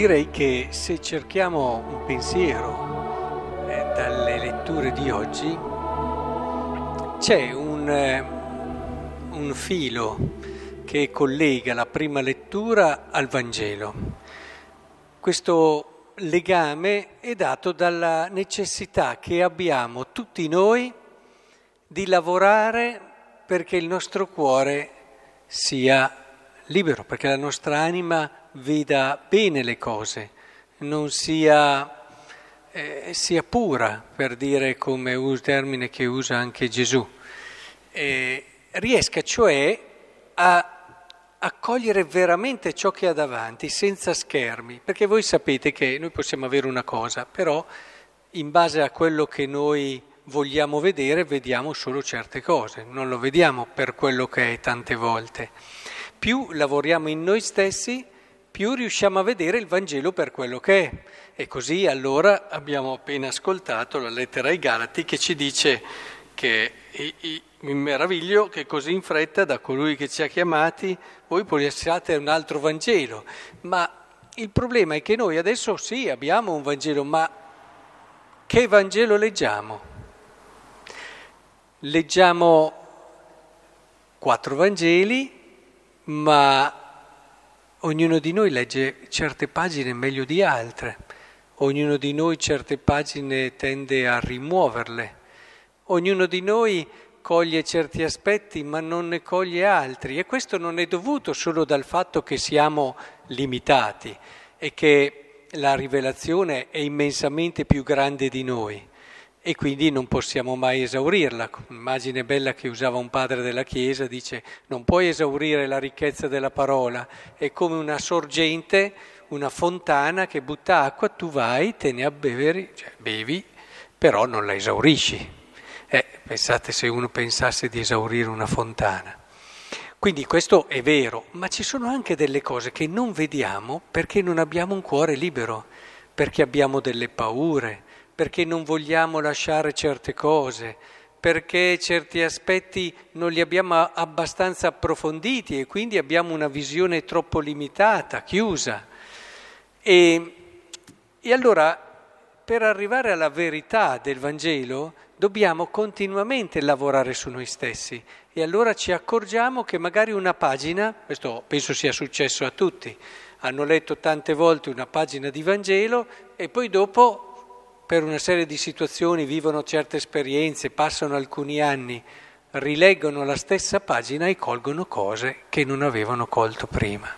direi che se cerchiamo un pensiero eh, dalle letture di oggi, c'è un, eh, un filo che collega la prima lettura al Vangelo. Questo legame è dato dalla necessità che abbiamo tutti noi di lavorare perché il nostro cuore sia libero, perché la nostra anima veda bene le cose, non sia, eh, sia pura, per dire come un termine che usa anche Gesù. Eh, riesca cioè a accogliere veramente ciò che ha davanti senza schermi, perché voi sapete che noi possiamo avere una cosa, però in base a quello che noi vogliamo vedere vediamo solo certe cose, non lo vediamo per quello che è tante volte. Più lavoriamo in noi stessi, più riusciamo a vedere il Vangelo per quello che è. E così allora abbiamo appena ascoltato la lettera ai Galati che ci dice che mi meraviglio che così in fretta da colui che ci ha chiamati voi possiate un altro Vangelo. Ma il problema è che noi adesso sì abbiamo un Vangelo, ma che Vangelo leggiamo? Leggiamo quattro Vangeli, ma Ognuno di noi legge certe pagine meglio di altre, ognuno di noi certe pagine tende a rimuoverle, ognuno di noi coglie certi aspetti ma non ne coglie altri. E questo non è dovuto solo dal fatto che siamo limitati e che la rivelazione è immensamente più grande di noi e quindi non possiamo mai esaurirla. Un'immagine bella che usava un padre della Chiesa dice non puoi esaurire la ricchezza della parola, è come una sorgente, una fontana che butta acqua, tu vai, te ne abbeveri, cioè bevi, però non la esaurisci. Eh, pensate se uno pensasse di esaurire una fontana. Quindi questo è vero, ma ci sono anche delle cose che non vediamo perché non abbiamo un cuore libero, perché abbiamo delle paure, perché non vogliamo lasciare certe cose, perché certi aspetti non li abbiamo abbastanza approfonditi e quindi abbiamo una visione troppo limitata, chiusa. E, e allora per arrivare alla verità del Vangelo dobbiamo continuamente lavorare su noi stessi e allora ci accorgiamo che magari una pagina, questo penso sia successo a tutti, hanno letto tante volte una pagina di Vangelo e poi dopo per una serie di situazioni vivono certe esperienze, passano alcuni anni, rileggono la stessa pagina e colgono cose che non avevano colto prima.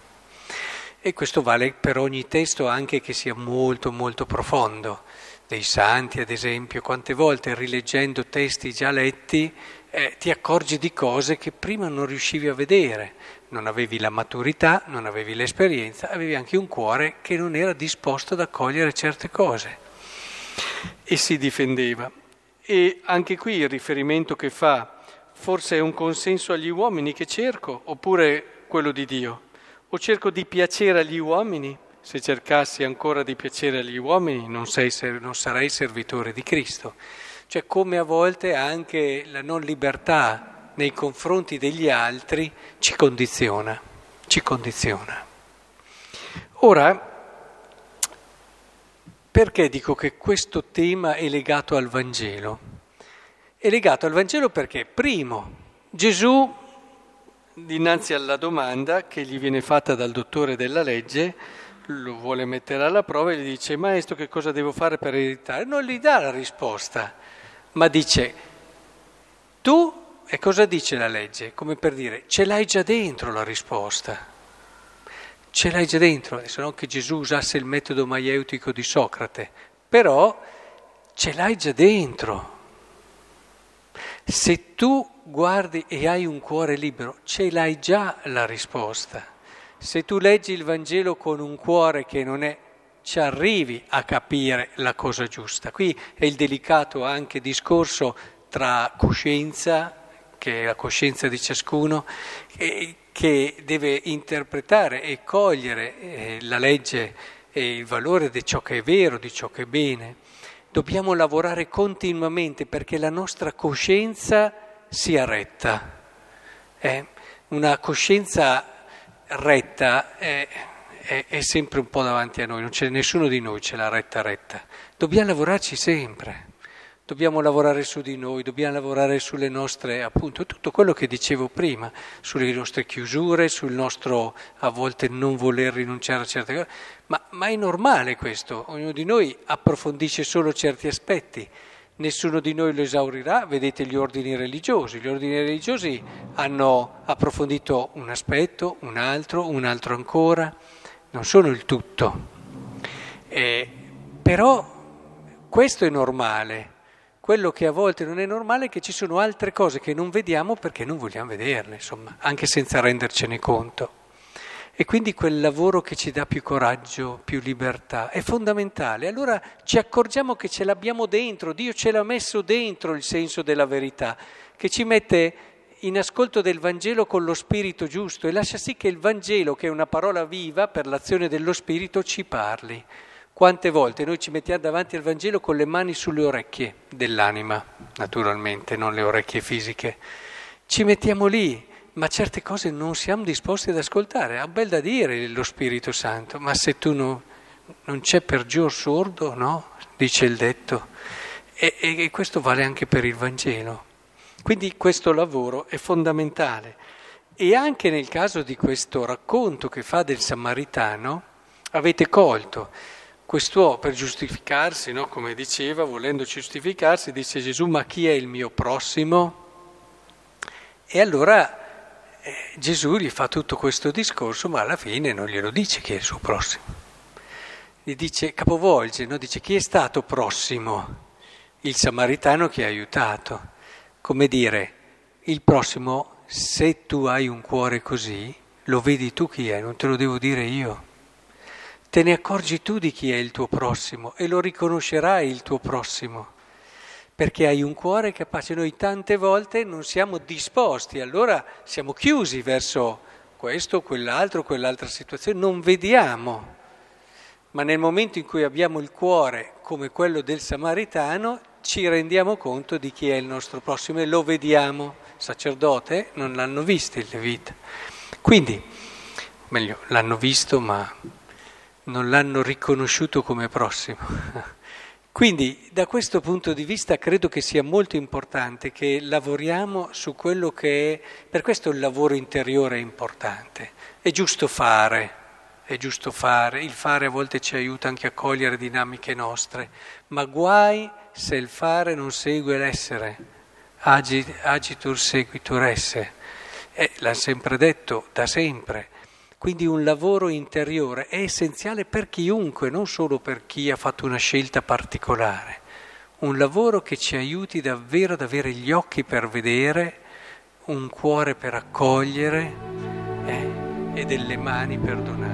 E questo vale per ogni testo anche che sia molto molto profondo. Dei santi, ad esempio, quante volte rileggendo testi già letti eh, ti accorgi di cose che prima non riuscivi a vedere. Non avevi la maturità, non avevi l'esperienza, avevi anche un cuore che non era disposto ad accogliere certe cose e si difendeva. E anche qui il riferimento che fa forse è un consenso agli uomini che cerco oppure quello di Dio. O cerco di piacere agli uomini? Se cercassi ancora di piacere agli uomini non, sei, non sarei servitore di Cristo. Cioè come a volte anche la non libertà nei confronti degli altri ci condiziona, ci condiziona. Ora, perché dico che questo tema è legato al Vangelo? È legato al Vangelo perché, primo, Gesù, dinanzi alla domanda che gli viene fatta dal dottore della legge, lo vuole mettere alla prova e gli dice, maestro, che cosa devo fare per ereditare? Non gli dà la risposta, ma dice, tu, e cosa dice la legge? Come per dire, ce l'hai già dentro la risposta ce l'hai già dentro, adesso non che Gesù usasse il metodo maieutico di Socrate, però ce l'hai già dentro. Se tu guardi e hai un cuore libero, ce l'hai già la risposta. Se tu leggi il Vangelo con un cuore che non è, ci arrivi a capire la cosa giusta. Qui è il delicato anche discorso tra coscienza, che è la coscienza di ciascuno, e che deve interpretare e cogliere eh, la legge e il valore di ciò che è vero, di ciò che è bene. Dobbiamo lavorare continuamente perché la nostra coscienza sia retta. Eh? Una coscienza retta è, è, è sempre un po' davanti a noi, non c'è nessuno di noi ce l'ha retta retta. Dobbiamo lavorarci sempre dobbiamo lavorare su di noi, dobbiamo lavorare sulle nostre, appunto, tutto quello che dicevo prima, sulle nostre chiusure, sul nostro a volte non voler rinunciare a certe cose, ma, ma è normale questo, ognuno di noi approfondisce solo certi aspetti, nessuno di noi lo esaurirà, vedete gli ordini religiosi, gli ordini religiosi hanno approfondito un aspetto, un altro, un altro ancora, non sono il tutto, eh, però questo è normale. Quello che a volte non è normale è che ci sono altre cose che non vediamo perché non vogliamo vederle, insomma, anche senza rendercene conto. E quindi quel lavoro che ci dà più coraggio, più libertà, è fondamentale. Allora ci accorgiamo che ce l'abbiamo dentro, Dio ce l'ha messo dentro il senso della verità, che ci mette in ascolto del Vangelo con lo spirito giusto e lascia sì che il Vangelo, che è una parola viva per l'azione dello spirito, ci parli. Quante volte noi ci mettiamo davanti al Vangelo con le mani sulle orecchie dell'anima, naturalmente, non le orecchie fisiche. Ci mettiamo lì, ma certe cose non siamo disposti ad ascoltare. Ha bel da dire lo Spirito Santo, ma se tu no, non c'è pergior sordo, no? Dice il detto. E, e, e questo vale anche per il Vangelo. Quindi questo lavoro è fondamentale. E anche nel caso di questo racconto che fa del Samaritano, avete colto Quest'uomo per giustificarsi, no? come diceva, volendo giustificarsi, dice Gesù, ma chi è il mio prossimo? E allora eh, Gesù gli fa tutto questo discorso, ma alla fine non glielo dice chi è il suo prossimo. Gli dice, capovolge, no? dice chi è stato prossimo? Il samaritano che ha aiutato. Come dire, il prossimo, se tu hai un cuore così, lo vedi tu chi è, non te lo devo dire io te ne accorgi tu di chi è il tuo prossimo e lo riconoscerai il tuo prossimo, perché hai un cuore capace. Noi tante volte non siamo disposti, allora siamo chiusi verso questo, quell'altro, quell'altra situazione, non vediamo. Ma nel momento in cui abbiamo il cuore come quello del samaritano, ci rendiamo conto di chi è il nostro prossimo e lo vediamo. Sacerdote non l'hanno visto il Levita. Quindi, meglio, l'hanno visto, ma non l'hanno riconosciuto come prossimo. Quindi da questo punto di vista credo che sia molto importante che lavoriamo su quello che è, per questo il lavoro interiore è importante, è giusto fare, è giusto fare, il fare a volte ci aiuta anche a cogliere dinamiche nostre, ma guai se il fare non segue l'essere, agitur seguitur esse, eh, l'ha sempre detto da sempre. Quindi un lavoro interiore è essenziale per chiunque, non solo per chi ha fatto una scelta particolare. Un lavoro che ci aiuti davvero ad avere gli occhi per vedere, un cuore per accogliere eh, e delle mani per donare.